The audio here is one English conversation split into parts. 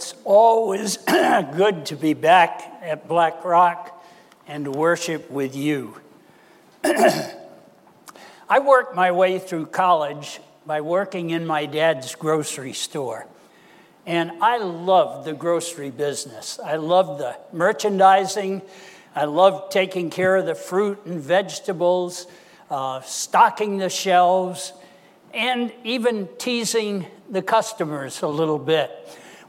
it's always good to be back at Black Rock and to worship with you. I worked my way through college by working in my dad's grocery store. And I loved the grocery business. I loved the merchandising. I loved taking care of the fruit and vegetables, uh, stocking the shelves, and even teasing the customers a little bit.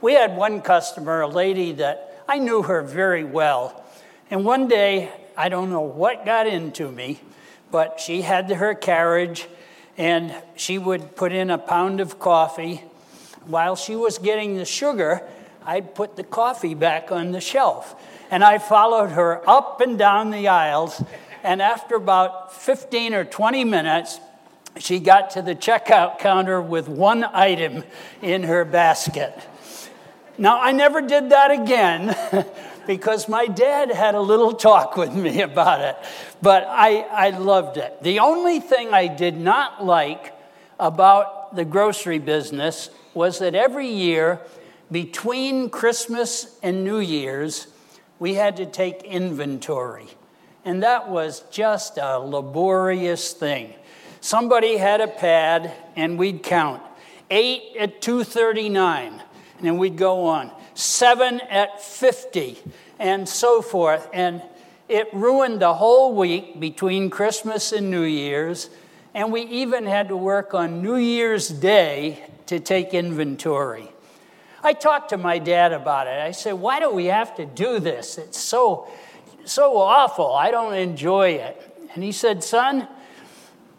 We had one customer, a lady that I knew her very well. And one day, I don't know what got into me, but she had her carriage and she would put in a pound of coffee. While she was getting the sugar, I'd put the coffee back on the shelf. And I followed her up and down the aisles. And after about 15 or 20 minutes, she got to the checkout counter with one item in her basket. Now, I never did that again because my dad had a little talk with me about it, but I, I loved it. The only thing I did not like about the grocery business was that every year between Christmas and New Year's, we had to take inventory. And that was just a laborious thing. Somebody had a pad and we'd count. 8 at 239 and we'd go on. Seven at 50 and so forth. And it ruined the whole week between Christmas and New Year's. And we even had to work on New Year's Day to take inventory. I talked to my dad about it. I said, Why do we have to do this? It's so, so awful. I don't enjoy it. And he said, Son,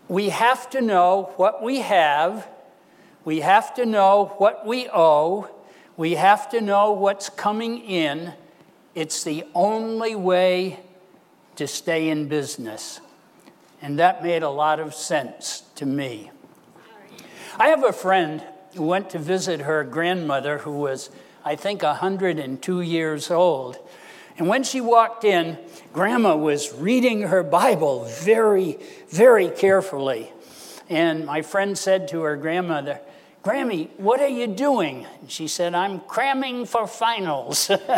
we have to know what we have, we have to know what we owe, we have to know what's coming in. It's the only way to stay in business. And that made a lot of sense to me. I have a friend who went to visit her grandmother who was, I think, 102 years old. And when she walked in, Grandma was reading her Bible very, very carefully. And my friend said to her grandmother, Grammy, what are you doing? she said, I'm cramming for finals.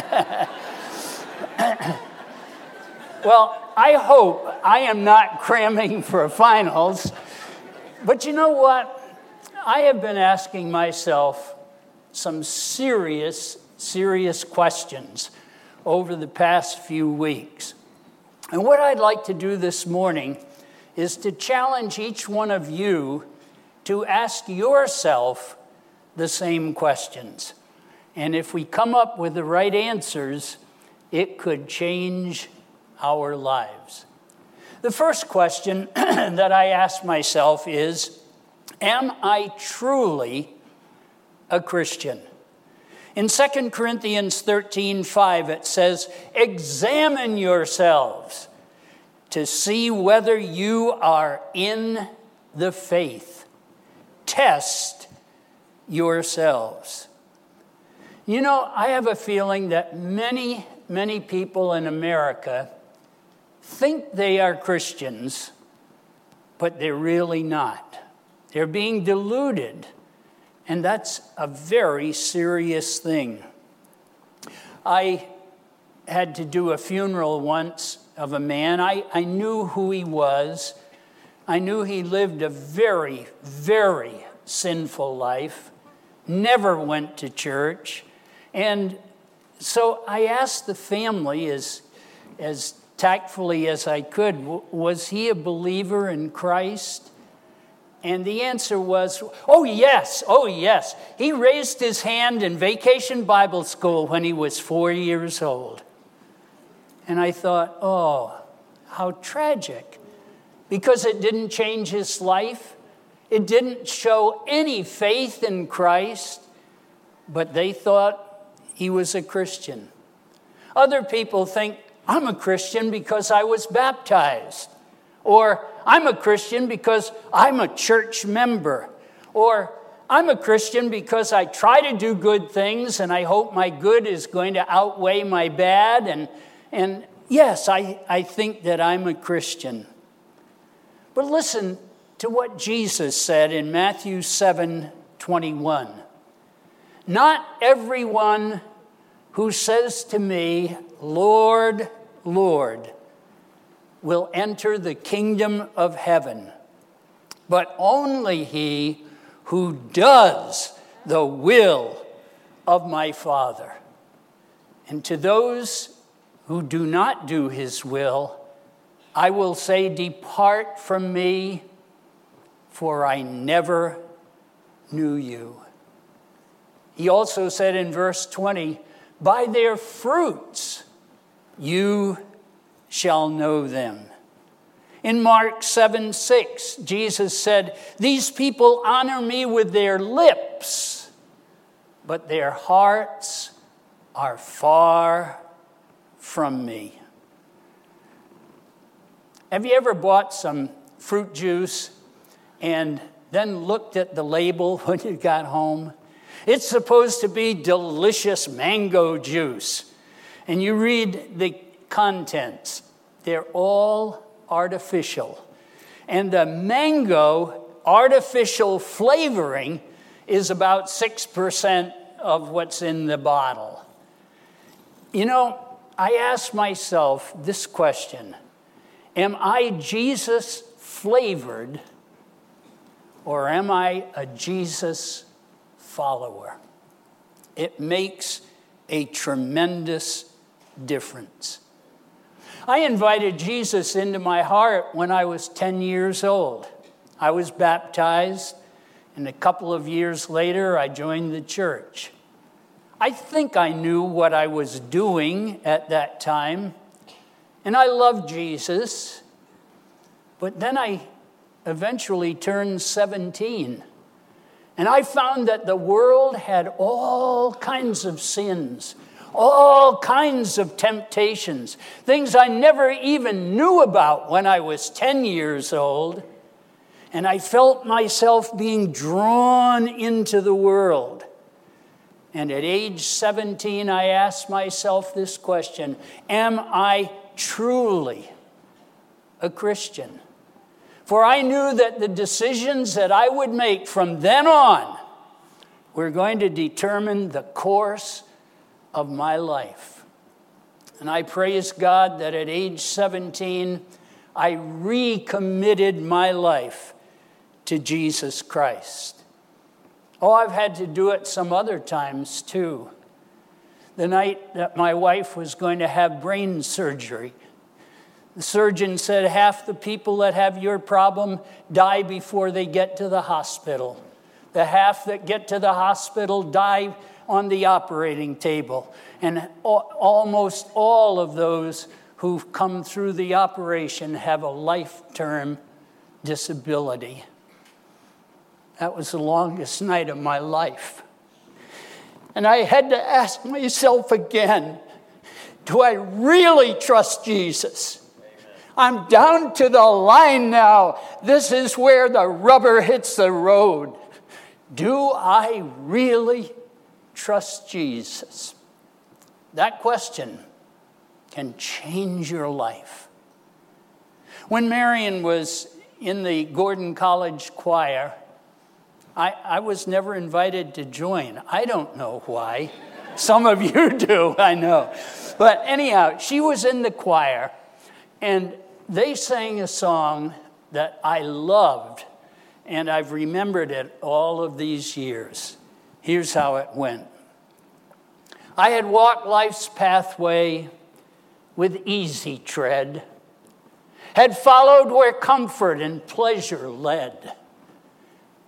well, I hope I am not cramming for finals. But you know what? I have been asking myself some serious, serious questions over the past few weeks. And what I'd like to do this morning is to challenge each one of you to ask yourself the same questions. And if we come up with the right answers, it could change our lives. The first question that I ask myself is Am I truly a Christian? In 2 Corinthians 13 5, it says, Examine yourselves to see whether you are in the faith test yourselves. You know, I have a feeling that many, many people in America think they are Christians, but they're really not. They're being deluded, and that's a very serious thing. I had to do a funeral once of a man. I, I knew who he was. I knew he lived a very, very sinful life, never went to church. And so I asked the family as, as tactfully as I could, was he a believer in Christ? And the answer was, oh, yes, oh, yes. He raised his hand in vacation Bible school when he was four years old. And I thought, oh, how tragic because it didn't change his life. It didn't show any faith in Christ, but they thought he was a Christian. Other people think, I'm a Christian because I was baptized, or I'm a Christian because I'm a church member, or I'm a Christian because I try to do good things and I hope my good is going to outweigh my bad. And, and yes, I, I think that I'm a Christian. But listen to what Jesus said in Matthew 7 21. Not everyone who says to me, Lord, Lord, will enter the kingdom of heaven, but only he who does the will of my Father. And to those who do not do his will, I will say, Depart from me, for I never knew you. He also said in verse 20, By their fruits you shall know them. In Mark 7 6, Jesus said, These people honor me with their lips, but their hearts are far from me. Have you ever bought some fruit juice and then looked at the label when you got home? It's supposed to be delicious mango juice. And you read the contents, they're all artificial. And the mango artificial flavoring is about 6% of what's in the bottle. You know, I ask myself this question Am I Jesus flavored or am I a Jesus follower? It makes a tremendous difference. I invited Jesus into my heart when I was 10 years old. I was baptized, and a couple of years later, I joined the church. I think I knew what I was doing at that time, and I loved Jesus. But then I eventually turned 17, and I found that the world had all kinds of sins, all kinds of temptations, things I never even knew about when I was 10 years old. And I felt myself being drawn into the world. And at age 17, I asked myself this question Am I truly a Christian? For I knew that the decisions that I would make from then on were going to determine the course of my life. And I praise God that at age 17, I recommitted my life to Jesus Christ. Oh, I've had to do it some other times too. The night that my wife was going to have brain surgery, the surgeon said half the people that have your problem die before they get to the hospital. The half that get to the hospital die on the operating table. And almost all of those who've come through the operation have a life term disability. That was the longest night of my life. And I had to ask myself again do I really trust Jesus? I'm down to the line now. This is where the rubber hits the road. Do I really trust Jesus? That question can change your life. When Marion was in the Gordon College choir, I, I was never invited to join. I don't know why. Some of you do, I know. But anyhow, she was in the choir, and they sang a song that I loved, and I've remembered it all of these years. Here's how it went I had walked life's pathway with easy tread, had followed where comfort and pleasure led.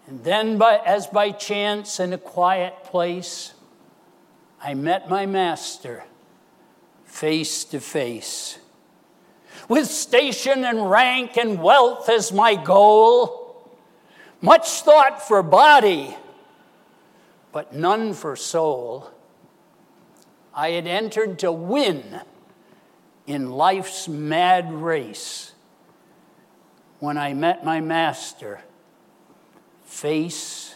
And then, by, as by chance in a quiet place, I met my master face to face. With station and rank and wealth as my goal, much thought for body, but none for soul. I had entered to win in life's mad race when I met my master face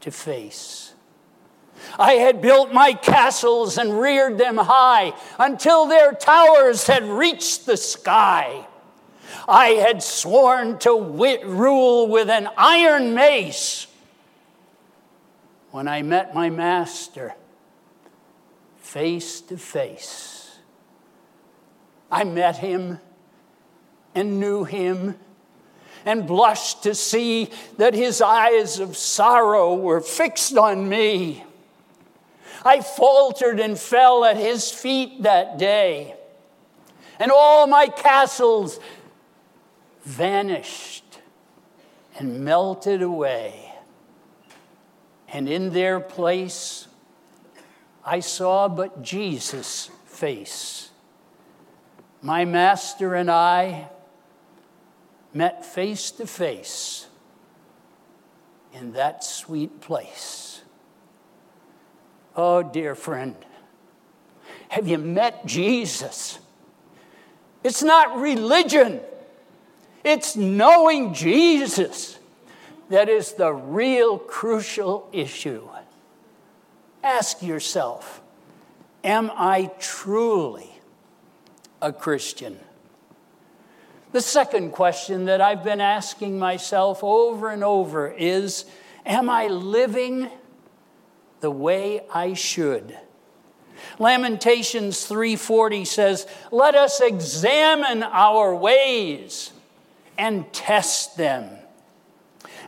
to face. I had built my castles and reared them high until their towers had reached the sky. I had sworn to wit- rule with an iron mace when I met my master face to face. I met him and knew him and blushed to see that his eyes of sorrow were fixed on me. I faltered and fell at his feet that day, and all my castles vanished and melted away. And in their place, I saw but Jesus' face. My master and I met face to face in that sweet place. Oh, dear friend, have you met Jesus? It's not religion, it's knowing Jesus that is the real crucial issue. Ask yourself Am I truly a Christian? The second question that I've been asking myself over and over is Am I living the way I should? Lamentations 3:40 says, "Let us examine our ways and test them."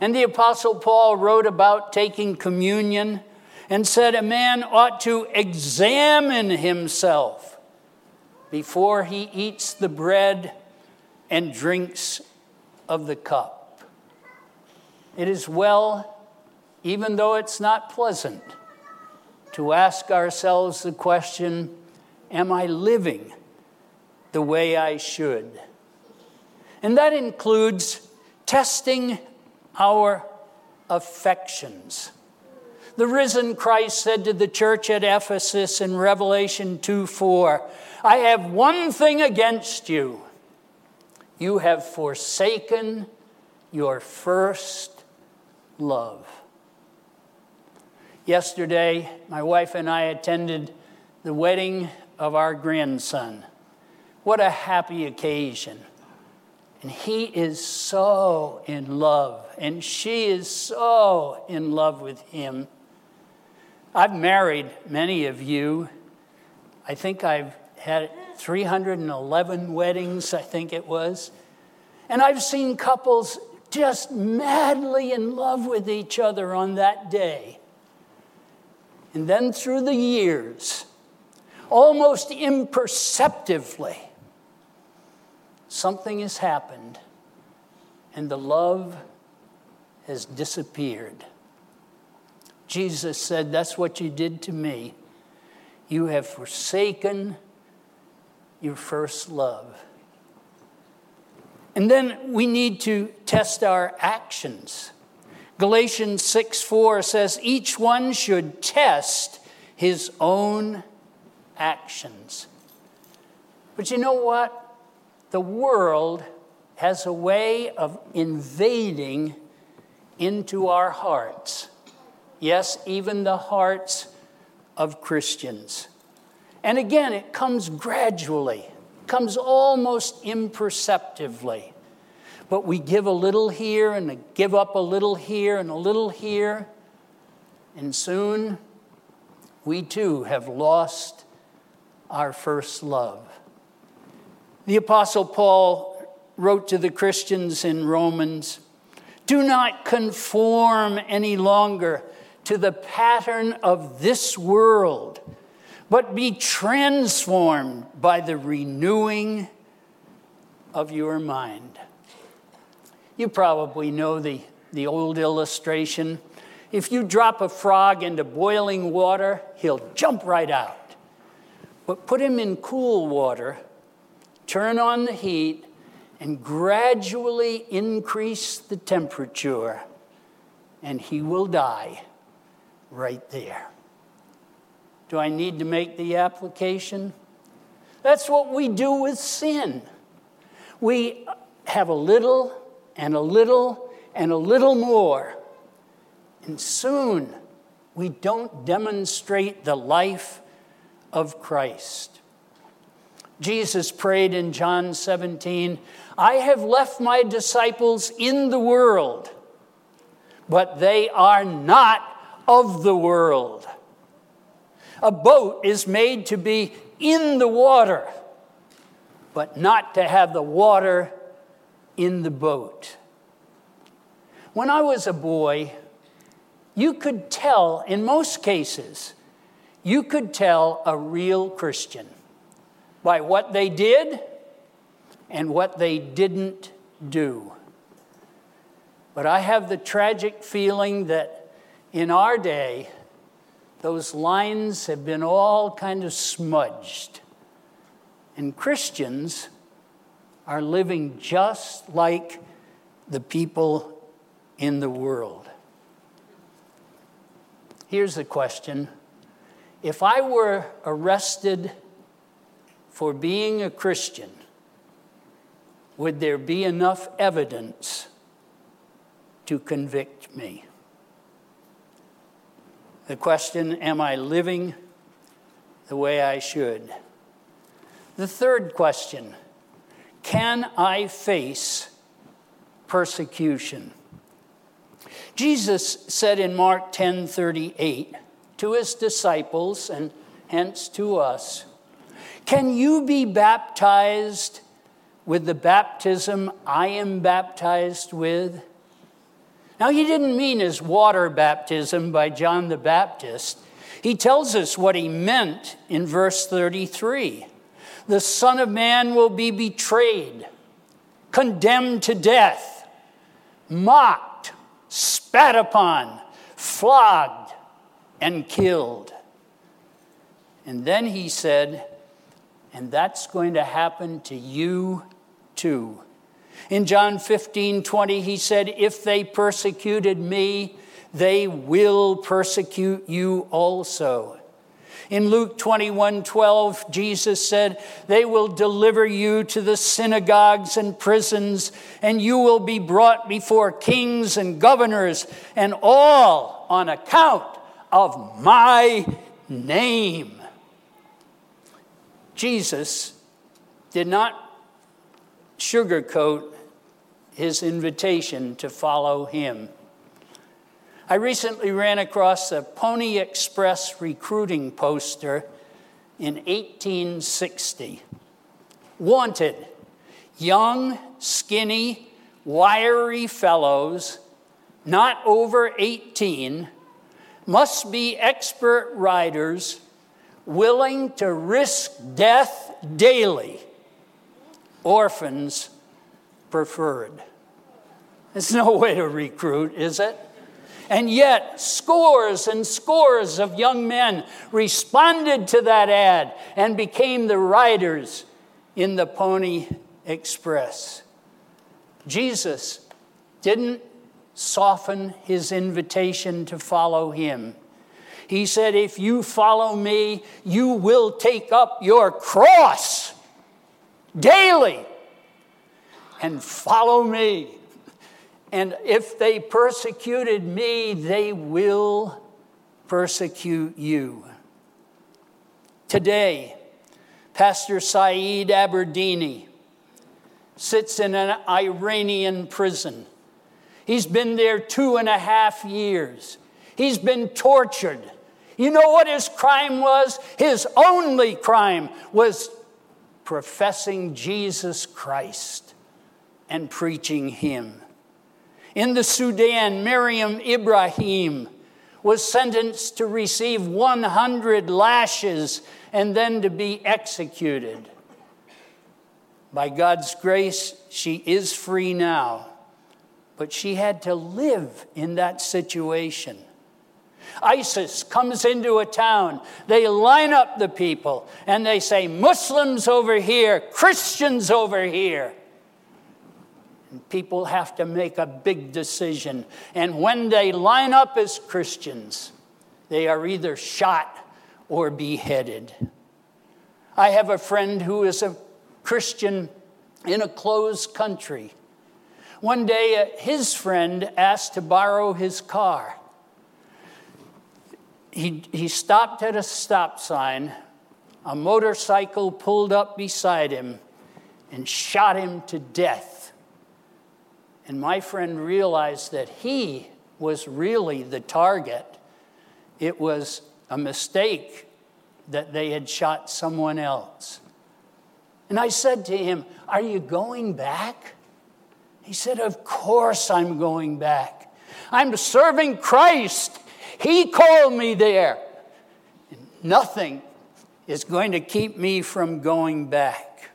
And the apostle Paul wrote about taking communion and said a man ought to examine himself before he eats the bread and drinks of the cup. It is well, even though it's not pleasant, to ask ourselves the question Am I living the way I should? And that includes testing our affections. The risen Christ said to the church at Ephesus in Revelation 2 4, I have one thing against you you have forsaken your first love. Yesterday, my wife and I attended the wedding of our grandson. What a happy occasion. And he is so in love, and she is so in love with him. I've married many of you. I think I've had 311 weddings, I think it was. And I've seen couples just madly in love with each other on that day. And then through the years, almost imperceptibly, something has happened and the love has disappeared. Jesus said, That's what you did to me. You have forsaken your first love. And then we need to test our actions. Galatians 6 4 says, each one should test his own actions. But you know what? The world has a way of invading into our hearts. Yes, even the hearts of Christians. And again, it comes gradually, comes almost imperceptibly. But we give a little here and give up a little here and a little here. And soon we too have lost our first love. The Apostle Paul wrote to the Christians in Romans Do not conform any longer to the pattern of this world but be transformed by the renewing of your mind. You probably know the, the old illustration. If you drop a frog into boiling water, he'll jump right out. But put him in cool water, turn on the heat, and gradually increase the temperature, and he will die right there. Do I need to make the application? That's what we do with sin. We have a little and a little and a little more. And soon we don't demonstrate the life of Christ. Jesus prayed in John 17, I have left my disciples in the world, but they are not of the world. A boat is made to be in the water, but not to have the water in the boat. When I was a boy, you could tell, in most cases, you could tell a real Christian by what they did and what they didn't do. But I have the tragic feeling that in our day, those lines have been all kind of smudged. And Christians are living just like the people in the world. Here's the question If I were arrested for being a Christian, would there be enough evidence to convict me? The question Am I living the way I should? The third question Can I face persecution? Jesus said in Mark 10 38 to his disciples and hence to us, Can you be baptized with the baptism I am baptized with? Now, he didn't mean his water baptism by John the Baptist. He tells us what he meant in verse 33 The Son of Man will be betrayed, condemned to death, mocked, spat upon, flogged, and killed. And then he said, and that's going to happen to you too. In John 15 20, he said, If they persecuted me, they will persecute you also. In Luke 21 12, Jesus said, They will deliver you to the synagogues and prisons, and you will be brought before kings and governors, and all on account of my name. Jesus did not sugarcoat his invitation to follow him. I recently ran across a Pony Express recruiting poster in 1860. Wanted young, skinny, wiry fellows, not over 18, must be expert riders willing to risk death daily orphans preferred. There's no way to recruit, is it? And yet, scores and scores of young men responded to that ad and became the riders in the Pony Express. Jesus didn't soften his invitation to follow him. He said, If you follow me, you will take up your cross daily and follow me. And if they persecuted me, they will persecute you. Today, Pastor Saeed Abedini sits in an Iranian prison. He's been there two and a half years. He's been tortured. You know what his crime was? His only crime was professing Jesus Christ and preaching Him. In the Sudan, Miriam Ibrahim was sentenced to receive 100 lashes and then to be executed. By God's grace, she is free now, but she had to live in that situation. ISIS comes into a town, they line up the people and they say, Muslims over here, Christians over here. And people have to make a big decision. And when they line up as Christians, they are either shot or beheaded. I have a friend who is a Christian in a closed country. One day, uh, his friend asked to borrow his car he, he stopped at a stop sign. A motorcycle pulled up beside him and shot him to death. And my friend realized that he was really the target, it was a mistake that they had shot someone else. And I said to him, Are you going back? He said, Of course I'm going back. I'm serving Christ. He called me there. Nothing is going to keep me from going back.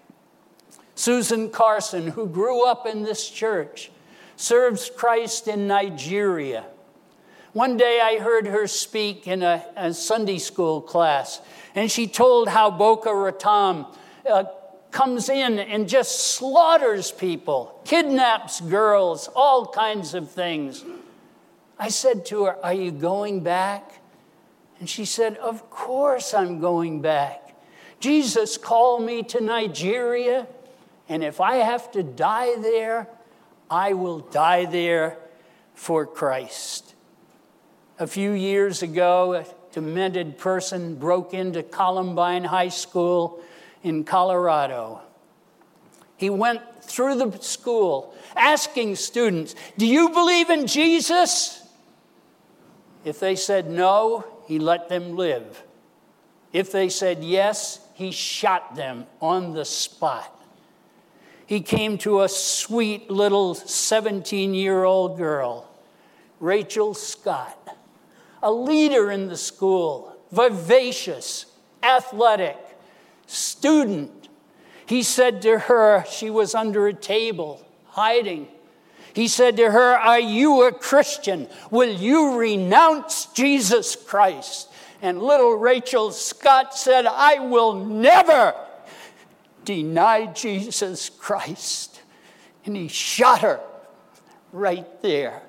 Susan Carson, who grew up in this church, serves Christ in Nigeria. One day I heard her speak in a, a Sunday school class, and she told how Boko Haram uh, comes in and just slaughters people, kidnaps girls, all kinds of things. I said to her, Are you going back? And she said, Of course I'm going back. Jesus called me to Nigeria, and if I have to die there, I will die there for Christ. A few years ago, a demented person broke into Columbine High School in Colorado. He went through the school asking students, Do you believe in Jesus? If they said no, he let them live. If they said yes, he shot them on the spot. He came to a sweet little 17 year old girl, Rachel Scott, a leader in the school, vivacious, athletic, student. He said to her, she was under a table, hiding. He said to her, Are you a Christian? Will you renounce Jesus Christ? And little Rachel Scott said, I will never deny Jesus Christ. And he shot her right there.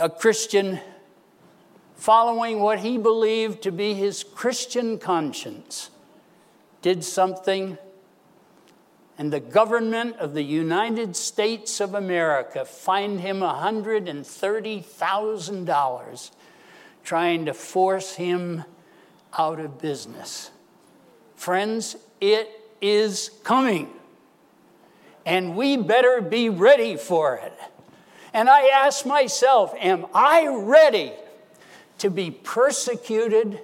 A Christian following what he believed to be his Christian conscience, did something, and the government of the United States of America fined him $130,000 trying to force him out of business. Friends, it is coming, and we better be ready for it. And I ask myself, am I ready to be persecuted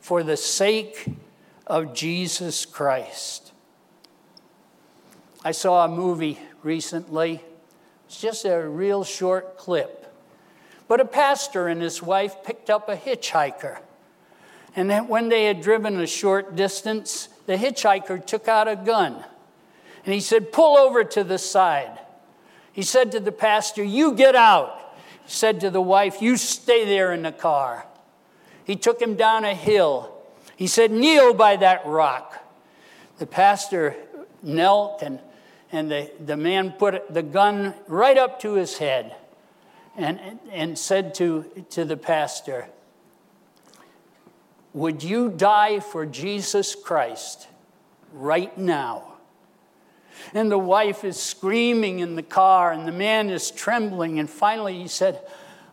for the sake of Jesus Christ. I saw a movie recently. It's just a real short clip. But a pastor and his wife picked up a hitchhiker. And when they had driven a short distance, the hitchhiker took out a gun. And he said, Pull over to the side. He said to the pastor, You get out He said to the wife, You stay there in the car. He took him down a hill. He said, Kneel by that rock. The pastor knelt, and, and the, the man put the gun right up to his head and, and said to, to the pastor, Would you die for Jesus Christ right now? And the wife is screaming in the car, and the man is trembling. And finally, he said,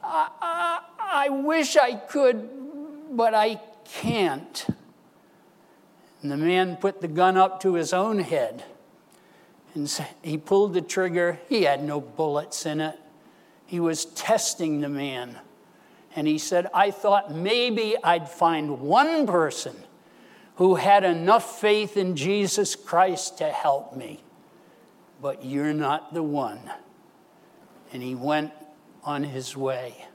I, I, I wish I could, but I can't. And the man put the gun up to his own head. And he pulled the trigger. He had no bullets in it. He was testing the man. And he said, I thought maybe I'd find one person who had enough faith in Jesus Christ to help me but you're not the one. And he went on his way.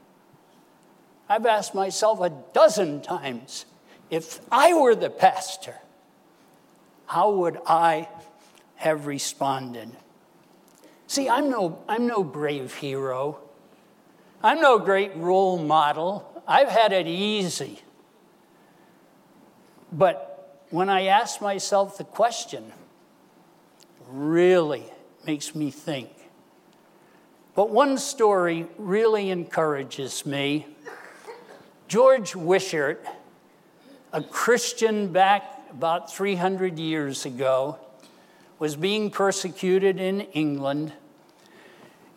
I've asked myself a dozen times if I were the pastor, how would I have responded? See, I'm no, I'm no brave hero. I'm no great role model. I've had it easy. But when I ask myself the question, really, makes me think. But one story really encourages me. George Wishart, a Christian back about 300 years ago, was being persecuted in England,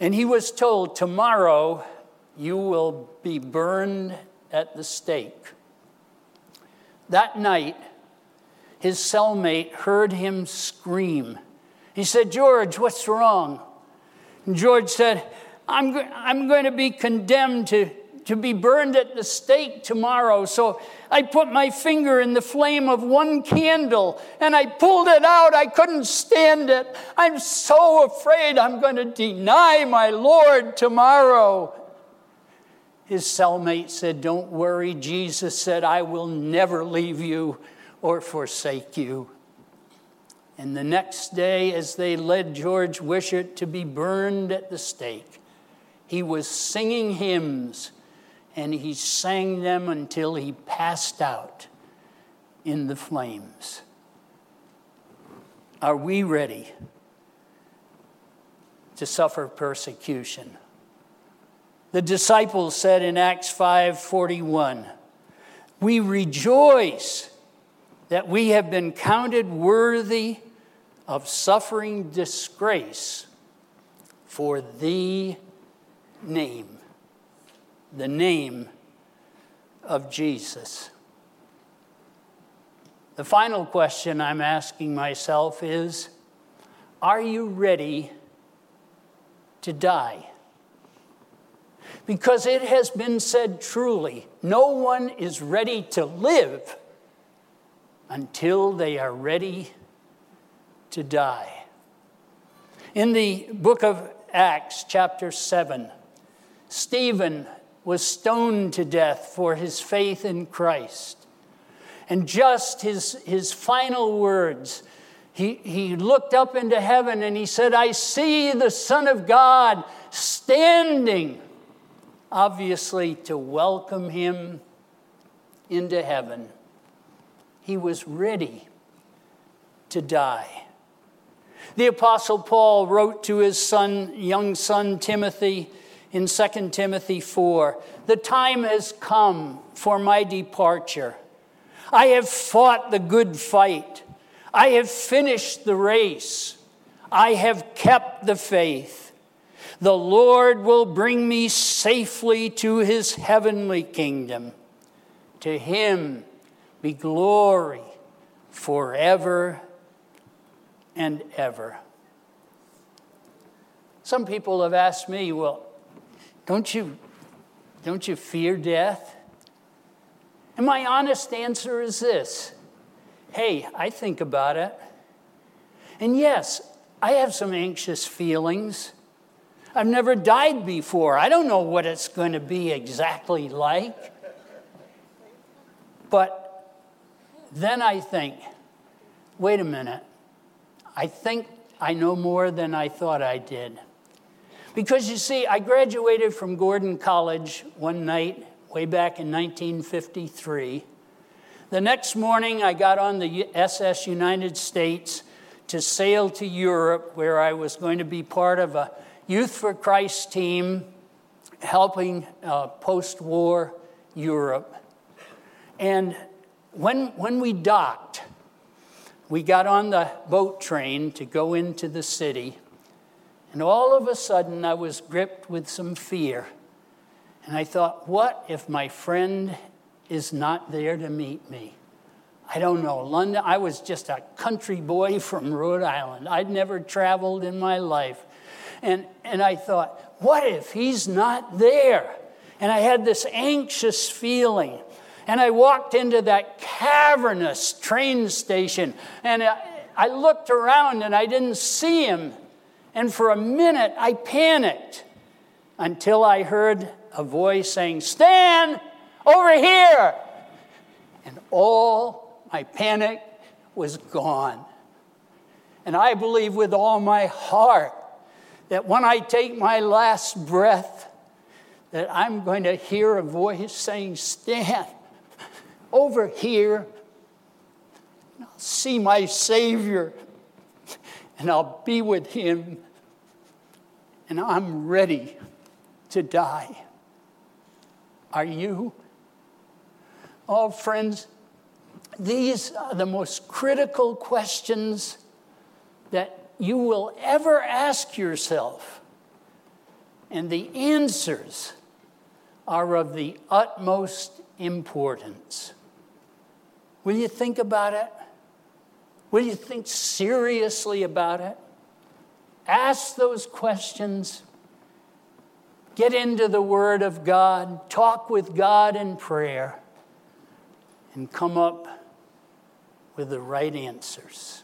and he was told, Tomorrow you will be burned at the stake. That night, his cellmate heard him scream he said, George, what's wrong? And George said, I'm, go- I'm going to be condemned to, to be burned at the stake tomorrow. So I put my finger in the flame of one candle and I pulled it out. I couldn't stand it. I'm so afraid I'm going to deny my Lord tomorrow. His cellmate said, Don't worry. Jesus said, I will never leave you or forsake you. And the next day, as they led George Wishart to be burned at the stake, he was singing hymns and he sang them until he passed out in the flames. Are we ready to suffer persecution? The disciples said in Acts 5:41, "We rejoice that we have been counted worthy of suffering disgrace for the name." The name of Jesus. The final question I'm asking myself is Are you ready to die? Because it has been said truly no one is ready to live until they are ready to die. In the book of Acts, chapter 7, Stephen was stoned to death for his faith in Christ. And just his, his final words, he, he looked up into heaven and he said, I see the Son of God standing, obviously to welcome him into heaven. He was ready to die. The Apostle Paul wrote to his son, young son Timothy, in 2 Timothy 4 The time has come for my departure. I have fought the good fight. I have finished the race. I have kept the faith. The Lord will bring me safely to his heavenly kingdom. To him be glory forever and ever. Some people have asked me, well, don't you, don't you fear death? And my honest answer is this hey, I think about it. And yes, I have some anxious feelings. I've never died before. I don't know what it's going to be exactly like. But then I think, wait a minute. I think I know more than I thought I did. Because you see, I graduated from Gordon College one night way back in 1953. The next morning, I got on the SS United States to sail to Europe, where I was going to be part of a Youth for Christ team helping uh, post war Europe. And when, when we docked, we got on the boat train to go into the city. And all of a sudden, I was gripped with some fear. And I thought, what if my friend is not there to meet me? I don't know. London, I was just a country boy from Rhode Island. I'd never traveled in my life. And, and I thought, what if he's not there? And I had this anxious feeling. And I walked into that cavernous train station and I, I looked around and I didn't see him. And for a minute, I panicked until I heard a voice saying, Stan, over here. And all my panic was gone. And I believe with all my heart that when I take my last breath, that I'm going to hear a voice saying, Stan, over here. And I'll see my Savior and I'll be with him and I'm ready to die. Are you? Oh, friends, these are the most critical questions that you will ever ask yourself. And the answers are of the utmost importance. Will you think about it? Will you think seriously about it? Ask those questions. Get into the Word of God, talk with God in prayer, and come up with the right answers.